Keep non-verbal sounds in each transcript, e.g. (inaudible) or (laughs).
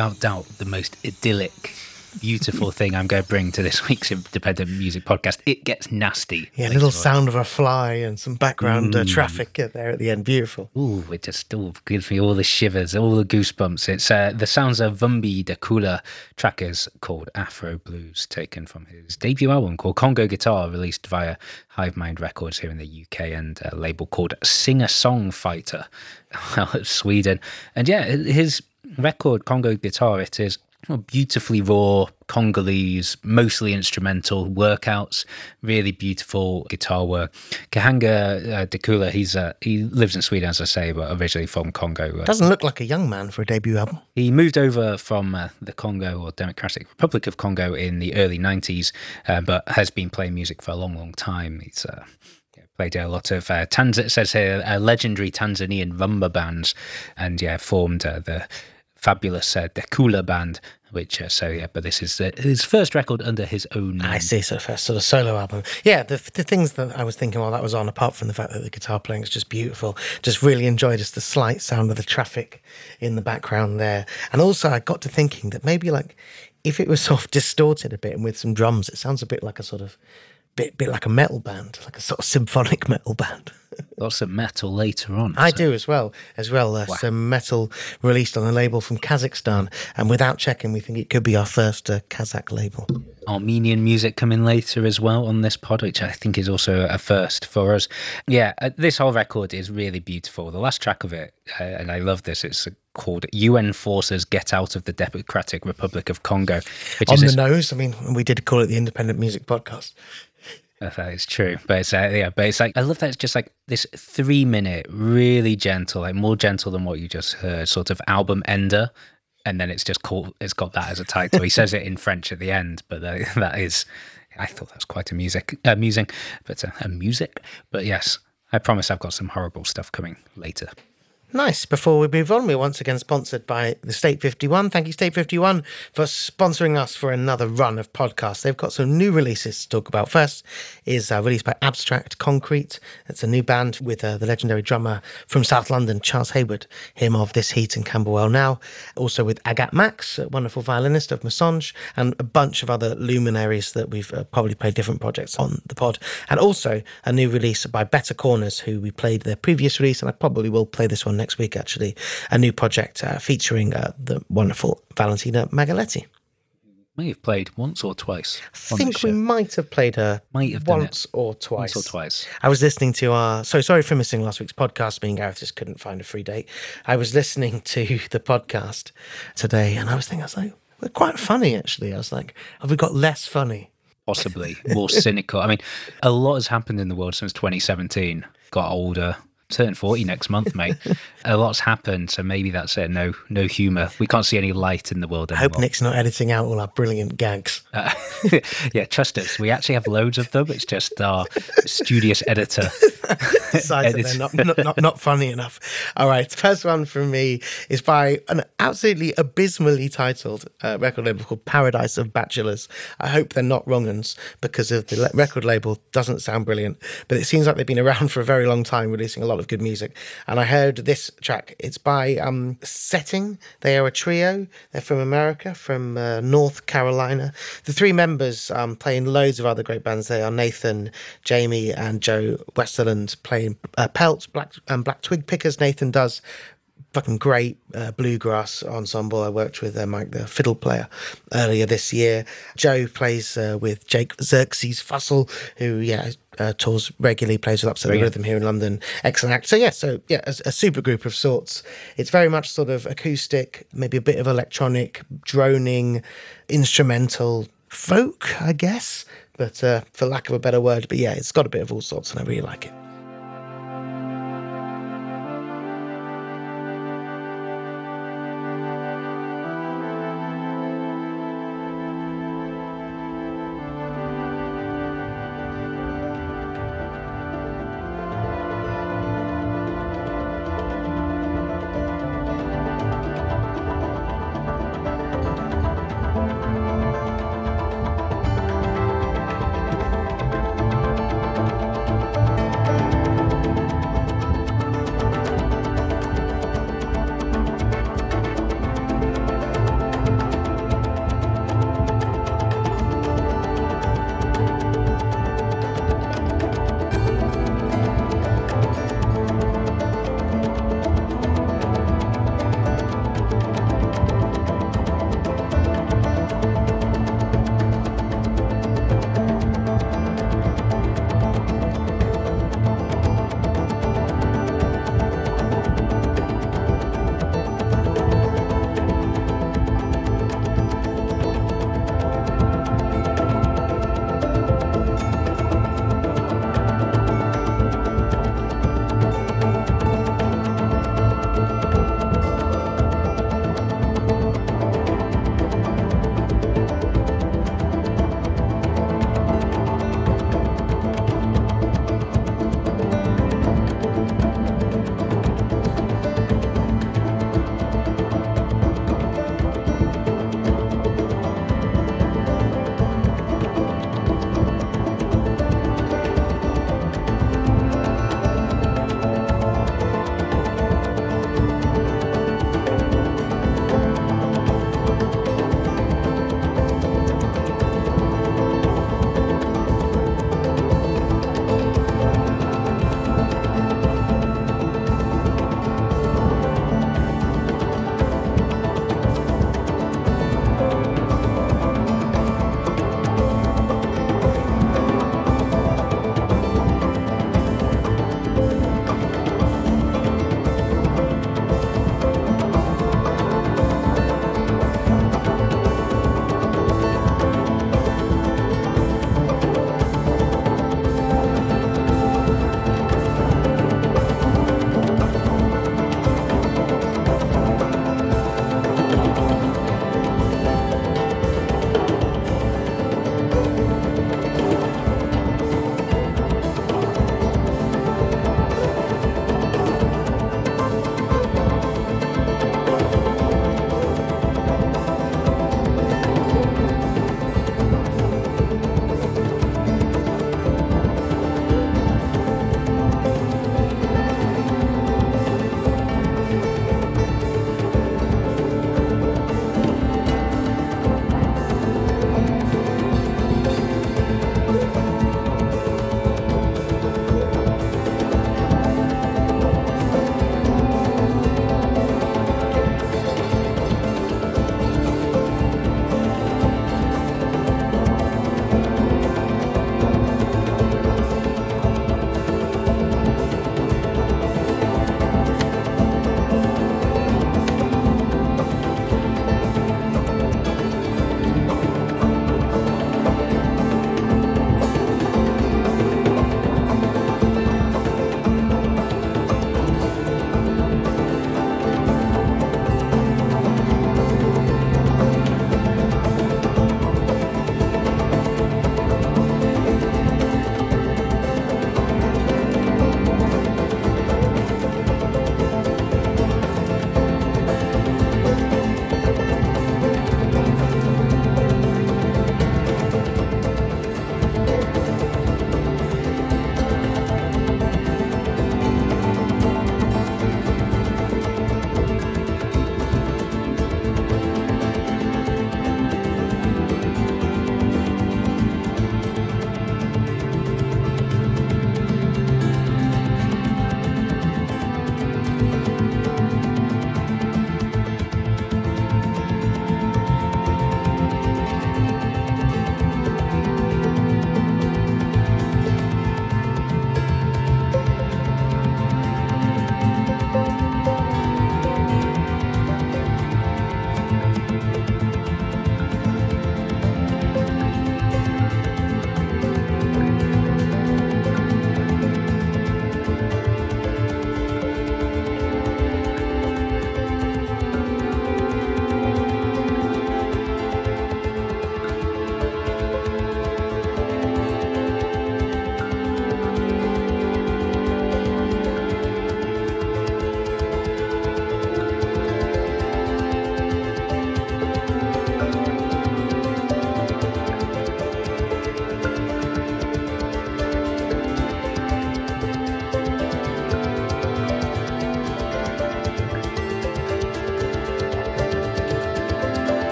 Without doubt the most idyllic, beautiful thing I'm going to bring to this (laughs) week's independent music podcast. It gets nasty. Yeah, a little sound of a fly and some background uh, traffic there at the end. Beautiful. Ooh, it just still gives me all the shivers, all the goosebumps. It's uh, the sounds of Vumbi Dekula trackers called Afro Blues, taken from his debut album called Congo Guitar, released via Hive Mind Records here in the UK, and a label called Sing-a-Song Fighter (laughs) out of Sweden. And yeah, his record Congo Guitar, it is beautifully raw Congolese, mostly instrumental workouts, really beautiful guitar work. Kahanga uh, Dekula, he's uh, he lives in Sweden, as I say, but originally from Congo. Doesn't look like a young man for a debut album. He moved over from uh, the Congo or Democratic Republic of Congo in the early 90s, uh, but has been playing music for a long, long time. He's uh, played a lot of uh, Tanz- it says here uh, legendary Tanzanian rumba bands, and yeah, formed uh, the fabulous uh, Dekula band, which uh, so yeah, but this is uh, his first record under his own. Name. I see, so first sort of solo album. Yeah, the the things that I was thinking while that was on, apart from the fact that the guitar playing is just beautiful, just really enjoyed just the slight sound of the traffic in the background there, and also I got to thinking that maybe like if it was (laughs) sort of distorted a bit and with some drums, it sounds a bit like a sort of bit bit like a metal band, like a sort of symphonic (laughs) metal band. Lots of metal later on. I so- do as well. As well, uh, some metal released on a label from Kazakhstan, and without checking, we think it could be our first uh, Kazakh label. Armenian music coming later as well on this pod, which I think is also a first for us. Yeah, uh, this whole record is really beautiful. The last track of it, uh, and I love this, it's called UN Forces Get Out of the Democratic Republic of Congo, which On is the nose, I mean, we did call it the Independent Music Podcast. That is true, but it's uh, yeah, but it's like I love that it's just like this three minute, really gentle, like more gentle than what you just heard, sort of album ender, and then it's just called. It's got that as a title. He says it in French at the end, but uh, (laughs) that is, I thought that was quite amusing, amusing, but uh, music. But yes, I promise I've got some horrible stuff coming later. Nice. Before we move on, we're once again sponsored by the State 51. Thank you, State 51, for sponsoring us for another run of podcasts. They've got some new releases to talk about. First is uh, released by Abstract Concrete. It's a new band with uh, the legendary drummer from South London, Charles Hayward, him of This Heat and Camberwell Now. Also with Agathe Max, a wonderful violinist of Massange, and a bunch of other luminaries that we've uh, probably played different projects on the pod. And also a new release by Better Corners, who we played their previous release, and I probably will play this one next week, actually. A new project uh, featuring uh, the wonderful Valentina Magaletti. May have played once or twice. I think we might have played her Might have once or twice. once or twice. I was listening to our. So sorry for missing last week's podcast. Me and Gareth just couldn't find a free date. I was listening (laughs) to the podcast today, and I was thinking, I was like, we're quite funny actually. I was like, have we got less funny? possibly more (laughs) cynical. I mean, a lot has happened in the world since 2017. Got older, turned 40 next month, mate. (laughs) a lot's happened, so maybe that's it. No, no humor. We can't see any light in the world anymore. I hope Nick's not editing out all our brilliant gags. Uh, (laughs) yeah, trust us. We actually have loads of them. It's just our studious editor. (laughs) Decides they're not, not, not, funny enough. All right, first one from me is by an absolutely abysmally titled uh, record label called Paradise of Bachelors. I hope they're not wrong uns because of the record label doesn't sound brilliant, but it seems like they've been around for a very long time, releasing a lot of good music. And I heard this track. It's by um, Setting. They are a trio. They're from America, from uh, North Carolina. The three members um, playing loads of other great bands. They are Nathan, Jamie, and Joe Westerlund playing uh, Pelts, Black and Black Twig Pickers. Nathan does fucking great uh, bluegrass ensemble. I worked with uh, Mike, the fiddle player, earlier this year. Joe plays uh, with Jake Xerxes Fussell, who yeah uh, tours regularly, plays with Upset. Rhythm here in London. Excellent act. So yeah, so yeah, a, a super group of sorts. It's very much sort of acoustic, maybe a bit of electronic, droning, instrumental folk, I guess. But uh, for lack of a better word, but yeah, it's got a bit of all sorts, and I really like it.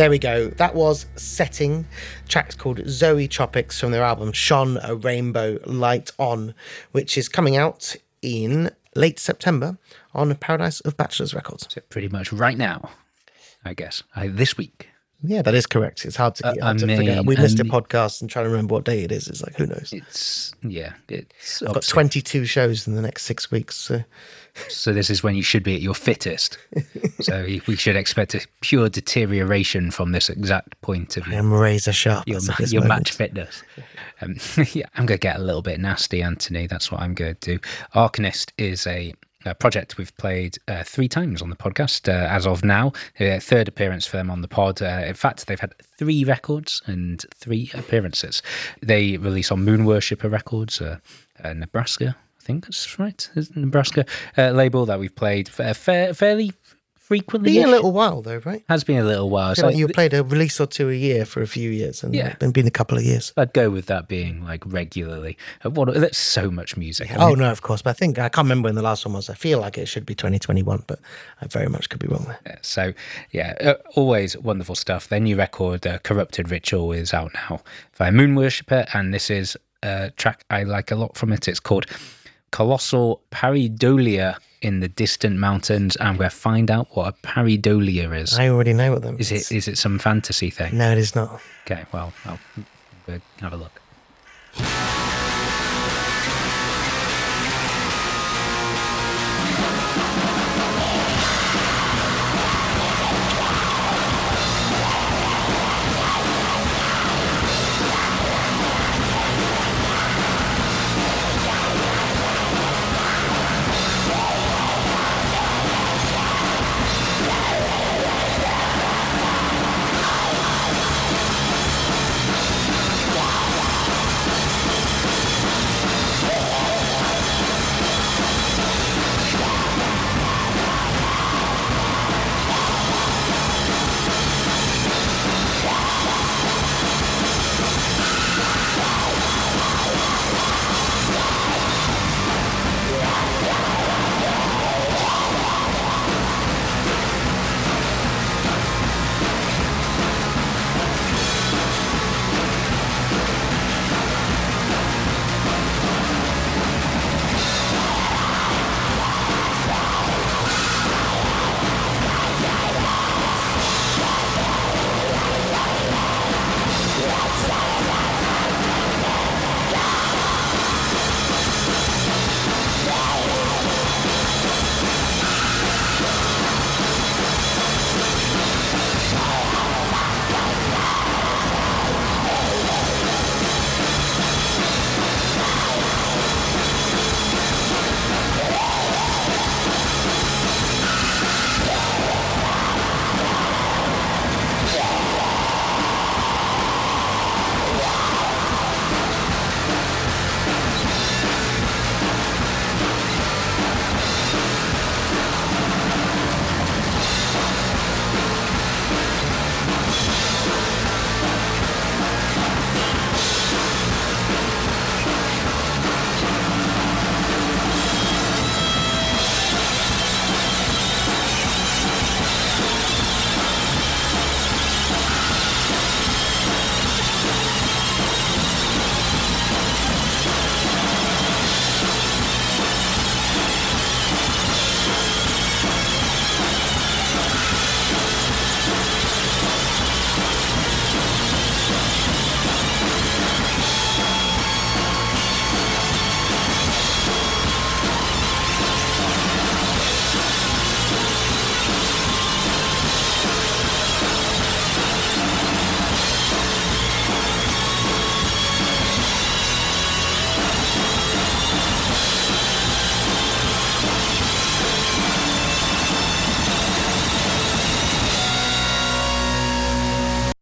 There we go. That was Setting, tracks called Zoetropics from their album Shone a Rainbow Light On, which is coming out in late September on Paradise of Bachelors Records. So pretty much right now, I guess, uh, this week. Yeah, that is correct. It's hard to, uh, hard to mean. We missed a podcast and trying to remember what day it is. It's like, who knows? It's, yeah. It's I've got 22 shows in the next six weeks. So. So this is when you should be at your fittest. so (laughs) we should expect a pure deterioration from this exact point of view. I am razor sharp. Your, your match fitness. Um, (laughs) yeah, I'm going to get a little bit nasty, Anthony. That's what I'm going to do. Arcanist is a a project we've played uh, three times on the podcast uh, as of now. Uh, third appearance for them on the pod. Uh, in fact, they've had three records and three appearances. They release on Moonworshipper Records, uh, uh, Nebraska. Think that's right. Nebraska label that we've played fa- fairly frequently. Been a little while though, right? Has been a little while. So like you played a release or two a year for a few years, and yeah, been been a couple of years. I'd go with that being like regularly. Uh, what? That's so much music. Mean, oh no, of course. But I think I can't remember when the last one was. I feel like it should be 2021, but I very much could be wrong there. So yeah, uh, always wonderful stuff. Their new record, uh, "Corrupted Ritual," is out now via Moonworshipper, and this is a track I like a lot from it. It's called "Colossal Pareidolia." in the distant mountains, and we'll find out what a pareidolia is. I already know what them is. It is it some fantasy thing? No, it is not. Okay, well, I'll, we'll have a look.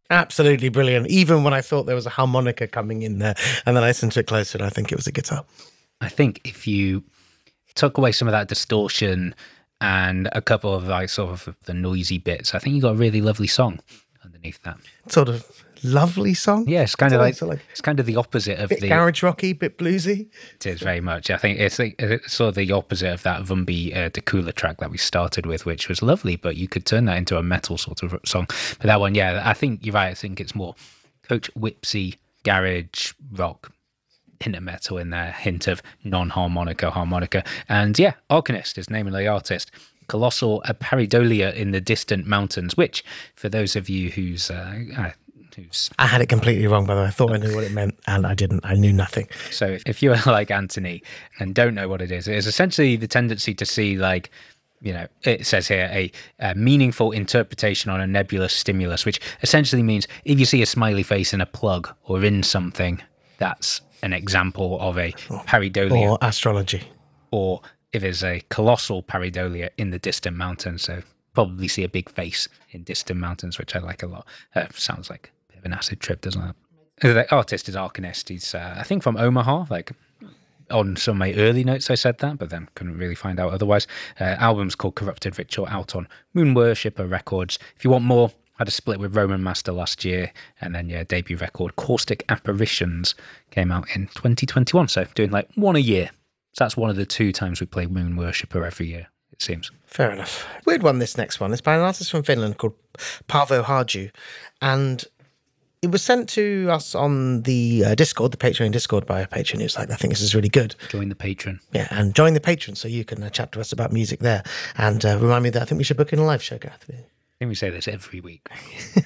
Absolutely brilliant. Even when I thought there was a harmonica coming in there, and then I listened to it closer, and I think it was a guitar. I think if you took away some of that distortion and a couple of like sort of the noisy bits, I think you got a really lovely song underneath that. Sort of lovely song. Yeah, it's kind of like, like, it's kind of the opposite of bit the garage rocky, bit bluesy. It is very much. I think it's, like, it's sort of the opposite of that Vumbi uh, Kula track that we started with, which was lovely, but you could turn that into a metal sort of song. But that one, yeah, I think you're right. I think it's more Coach Whipsy garage rock hint of metal in there, hint of non-harmonica, harmonica, and yeah, Arcanist is name of the artist colossal pareidolia in the distant mountains, which, for those of you who's uh, uh, who's I had it completely wrong, by the way. I thought I knew what it meant, and I didn't. I knew nothing. So if you're (laughs) like Anthony and don't know what it is, it is essentially the tendency to see like you know, it says here a, a, meaningful interpretation on a nebulous stimulus, which essentially means if you see a smiley face in a plug or in something, that's an example of a pareidolia. Or astrology. Or if there's a colossal pareidolia in the distant mountains. So probably see a big face in distant mountains, which I like a lot. Uh, sounds like of an acid trip, doesn't it? The artist is Arcanist. He's, uh, I think, from Omaha. Like on some of my early notes, I said that, but then couldn't really find out otherwise. Uh, album's called Corrupted Ritual out on Moonworshipper Records. If you want more, I had a split with Roman Master last year, and then yeah, debut record Caustic Apparitions came out in 2021. So doing like one a year. So that's one of the two times we play Moonworshipper every year, it seems. Fair enough. Weird one, this next one. It's by an artist from Finland called Paavoharju. And it was sent to us on the uh, Discord, the Patreon Discord by a patron who's like, I think this is really good. Join the patron. Yeah, and join the patron so you can uh, chat to us about music there. And uh, remind me that I think we should book in a live show, Gareth. I think we say this every week.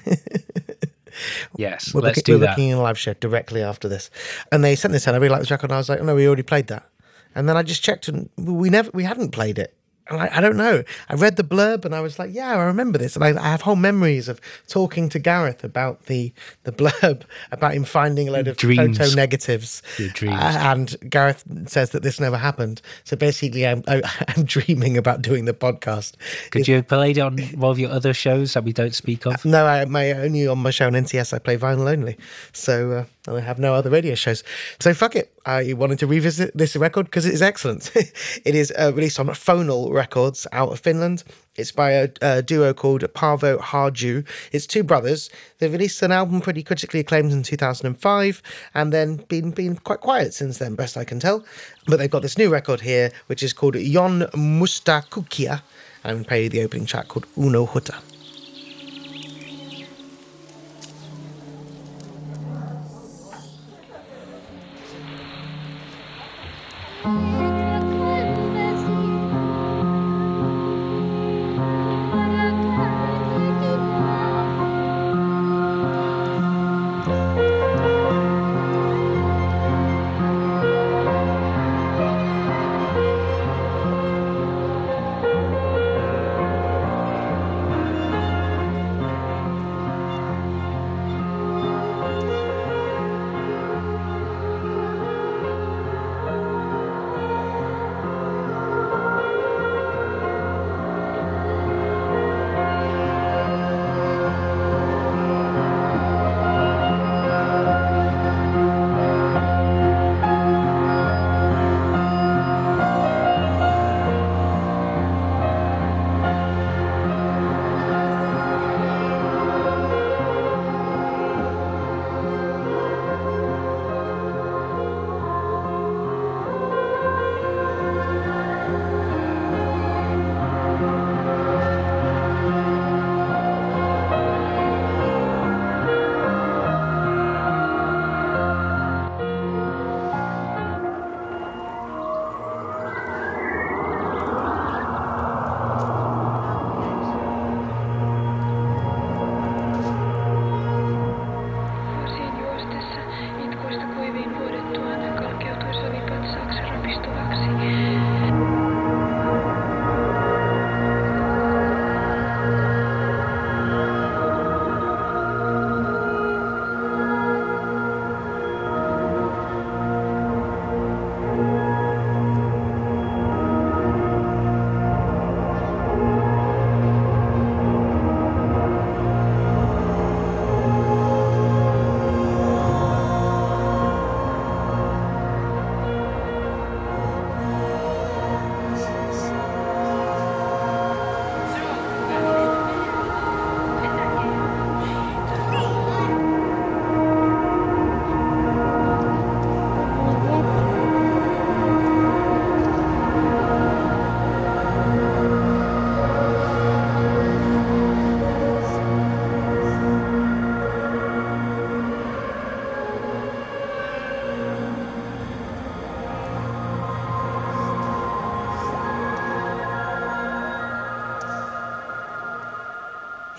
(laughs) yes, we're let's booking, do we're that. booking in a live show directly after this. And they sent this out. I really like this record. And I was like, oh, no, we already played that. And then I just checked and we never, we hadn't played it. I, I, don't know. I read the blurb and I was like, yeah, I remember this. And I, I, have whole memories of talking to Gareth about the the blurb, about him finding a load of dreams. photo negatives. Your dreams. Uh, and Gareth says that this never happened. So basically, I'm, I, am i am dreaming about doing the podcast. Could it's, you play it on one of your other shows that we don't speak of? No, I, my only on my show on NCS, I play vinyl only. So uh, I have no other radio shows. So fuck it. I wanted to revisit this record because it is excellent. (laughs) it is uh, released on Fonal Records out of Finland. It's by a, a, duo called Paavoharju. It's two brothers. They released an album pretty critically acclaimed in 2005 and then been, been quite quiet since then, best I can tell. But they've got this new record here, which is called Yon Musta Kukia. I'm going to play you the opening track called Unohtaa.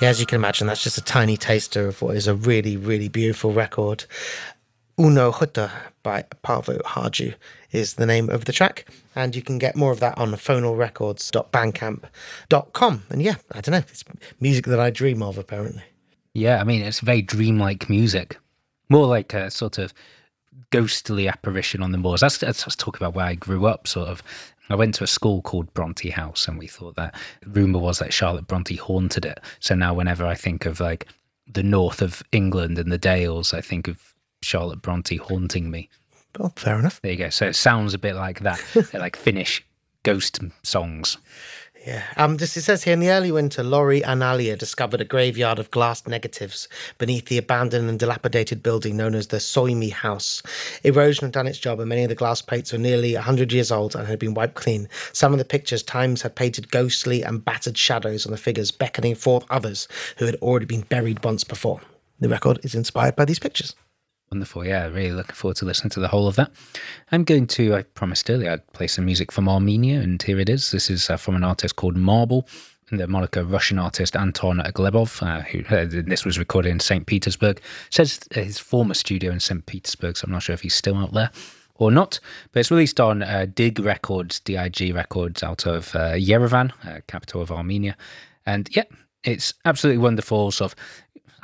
As you can imagine, that's just a tiny taster of what is a really, really beautiful record. Unohtaa by Paavoharju is the name of the track. And you can get more of that on fonalrecords.bandcamp.com. And yeah, I don't know, it's music that I dream of, apparently. Yeah, I mean, it's very dreamlike music. More like a sort of ghostly apparition on the moors. That's, that's, that's talking about where I grew up, sort of. I went to a school called Bronte House, and we thought that rumor was that Charlotte Bronte haunted it. So now, whenever I think of like the north of England and the Dales, I think of Charlotte Bronte haunting me. Well, fair enough. There you go. So it sounds a bit like that, (laughs) like Finnish ghost songs. Yeah. Um, this, it says here in the early winter, Lauri and Alia discovered a graveyard of glass negatives beneath the abandoned and dilapidated building known as the Soimi House. Erosion had done its job, and many of the glass plates were nearly 100 years old and had been wiped clean. Some of the pictures, Times had painted ghostly and battered shadows on the figures, beckoning forth others who had already been buried once before. The record is inspired by these pictures. Wonderful. Yeah, really looking forward to listening to the whole of that. I'm going to, I promised earlier, I'd play some music from Armenia, and here it is. This is uh, from an artist called Mårble, the moniker Russian artist Anton Glebov, uh, who uh, this was recorded in St. Petersburg. says his former studio in St. Petersburg, so I'm not sure if he's still out there or not. But it's released on uh, Dig Records, DIG Records, out of uh, Yerevan, uh, capital of Armenia. And yeah, it's absolutely wonderful. Sort of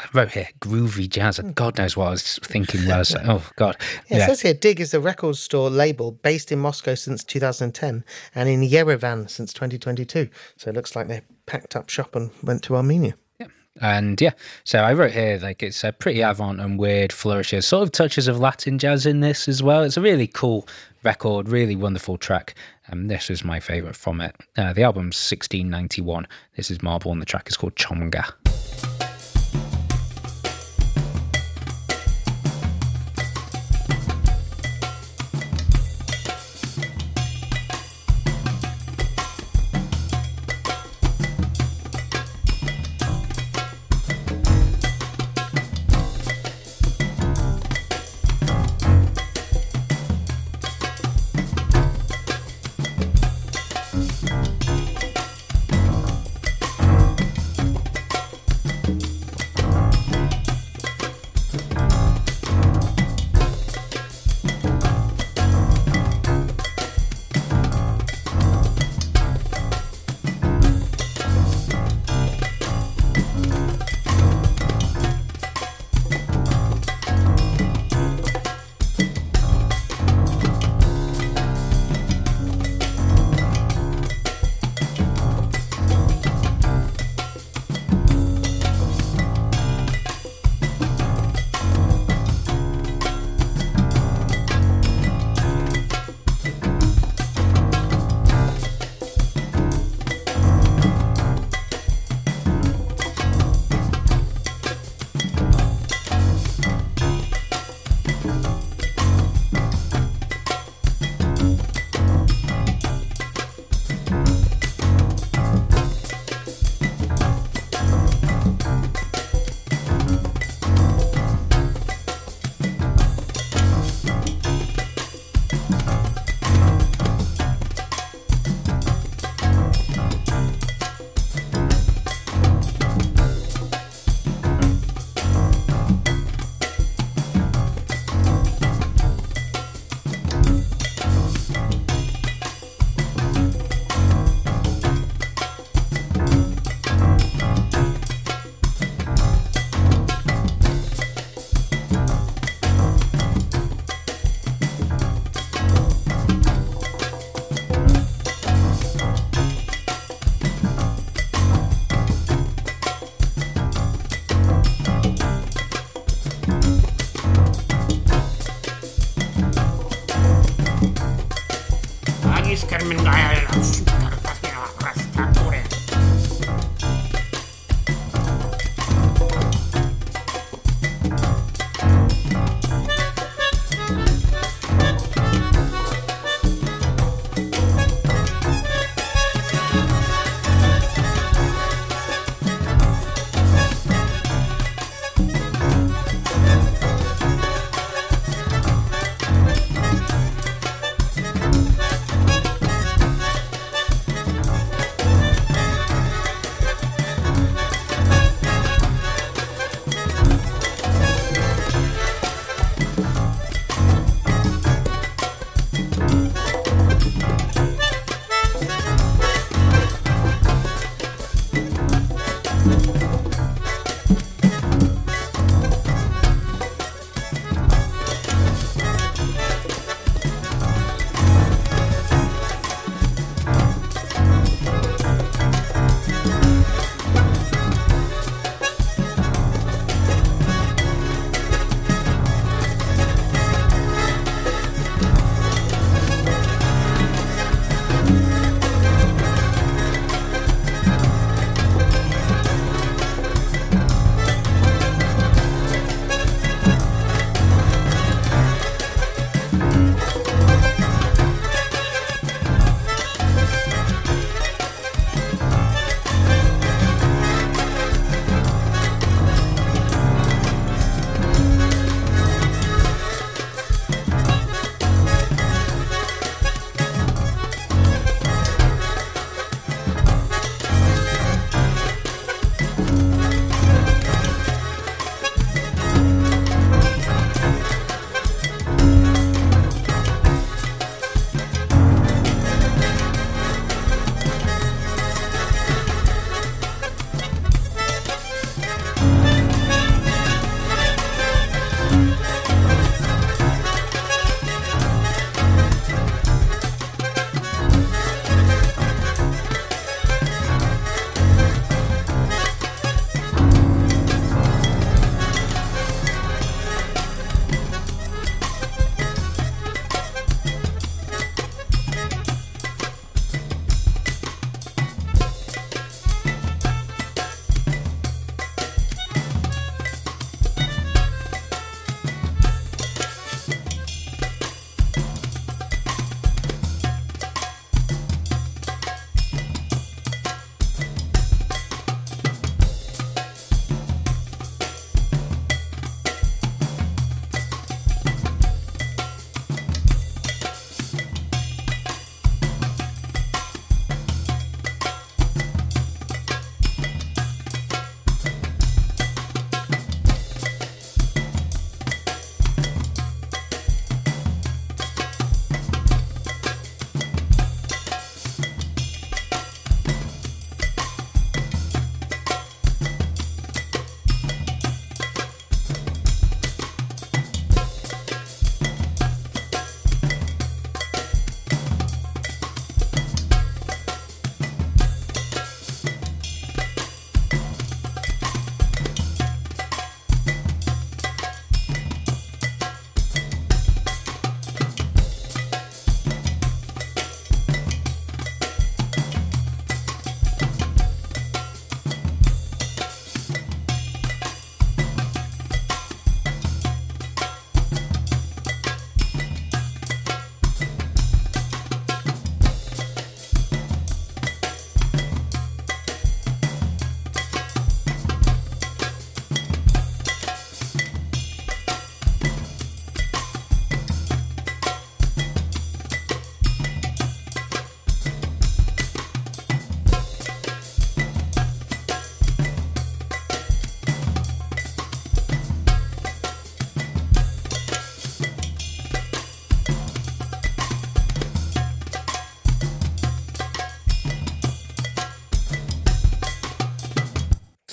I wrote here groovy jazz. And God knows what I was thinking. Was oh God. Yeah, yeah. It says here Dig is a record store label based in Moscow since 2010 and in Yerevan since 2022. So it looks like they packed up shop and went to Armenia. Yeah. And yeah, so I wrote here like it's a pretty avant and weird flourishes, sort of touches of Latin jazz in this as well. It's a really cool record, really wonderful track. And this is my favorite from it. Uh, the album's 1691. This is Mårble, and the track is called Chomga.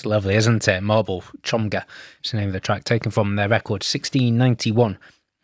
Lovely, isn't it? Mårble Chomga is the name of the track taken from their record 1691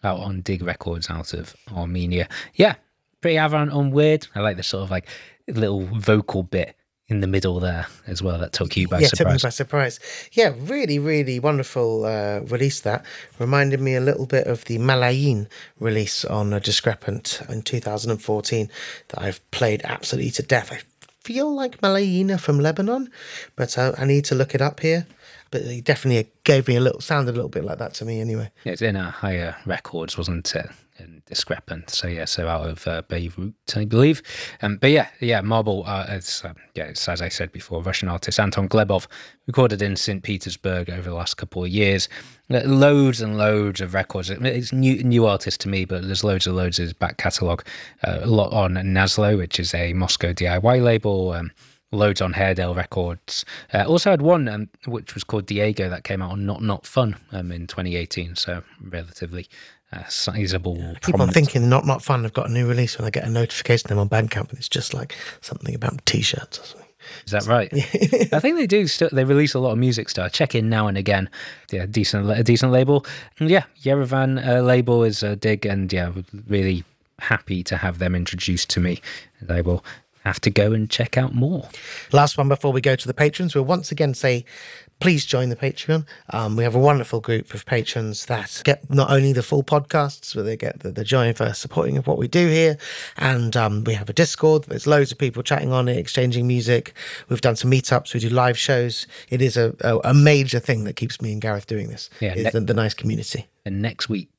out on DiG Records out of Armenia. Yeah, pretty avant and weird. I like the sort of like little vocal bit in the middle there as well that took you by yeah, surprise. took me by surprise. Yeah, really, really wonderful uh, release that. Reminded me a little bit of the Malayin release on Discrepant in 2014 that I've played absolutely to death. I feel like Malayina from Lebanon, but uh, I need to look it up here. But he definitely gave me a little, sounded a little bit like that to me anyway. It's in a higher records, wasn't it? And discrepant. So yeah, so out of uh, Beirut, I believe. Um, but yeah, yeah, Mårble. Uh, it's um, yeah, it's as I said before, Russian artist Anton Glebov recorded in St. Petersburg over the last couple of years. Uh, loads and loads of records. It's new new artist to me, but there's loads and loads of his back catalogue. Uh, a lot on Naslo, which is a Moscow DIY label. Um, loads on Haredale Records. Uh, also had one um, which was called Diego that came out on Not Not Fun um, in 2018, so relatively uh, sizable. Yeah, keep on thinking Not Not Fun have got a new release when I get a notification them on Bandcamp, and it's just like something about t-shirts or something. Is that right? (laughs) I think they do. Still, they release a lot of music stuff. Check in now and again. Yeah, decent, a decent label. And yeah, Yerevan uh, label is a dig, and yeah, really happy to have them introduced to me. They will have to go and check out more. Last one before we go to the patrons, we'll once again say please join the Patreon. Um, we have a wonderful group of patrons that get not only the full podcasts, but they get the, the joy for supporting of what we do here. And um, we have a Discord. There's loads of people chatting on it, exchanging music. We've done some meetups. We do live shows. It is a, a, a major thing that keeps me and Gareth doing this. Yeah, is ne- the, the nice community. And next week,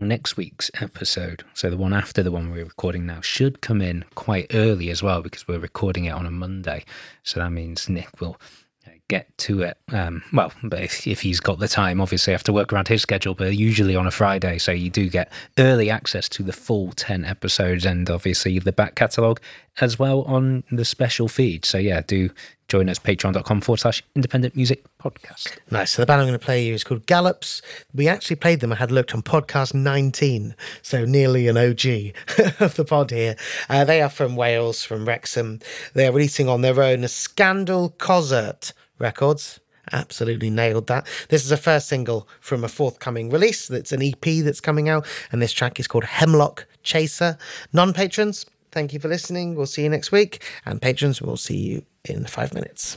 next week's episode, so the one after the one we're recording now, should come in quite early as well because we're recording it on a Monday. So that means Nick will uh, get to it. Um, well, but if, if he's got the time, obviously, I have to work around his schedule, but usually on a Friday. So you do get early access to the full 10 episodes and obviously the back catalogue as well on the special feed. So yeah, do join us patreon.com forward slash independent music podcast. Nice. So the band I'm going to play you is called Gallops. We actually played them. I had looked on podcast 19, so nearly an OG (laughs) of the pod here. Uh, they are from Wales, from Wrexham. They are releasing on their own a Skandal Konzert Records. Absolutely nailed that. This is a first single from a forthcoming release. That's an EP that's coming out, and this track is called Hemlock Chaser. Non patrons, thank you for listening. We'll see you next week, and patrons, we'll see you in five minutes.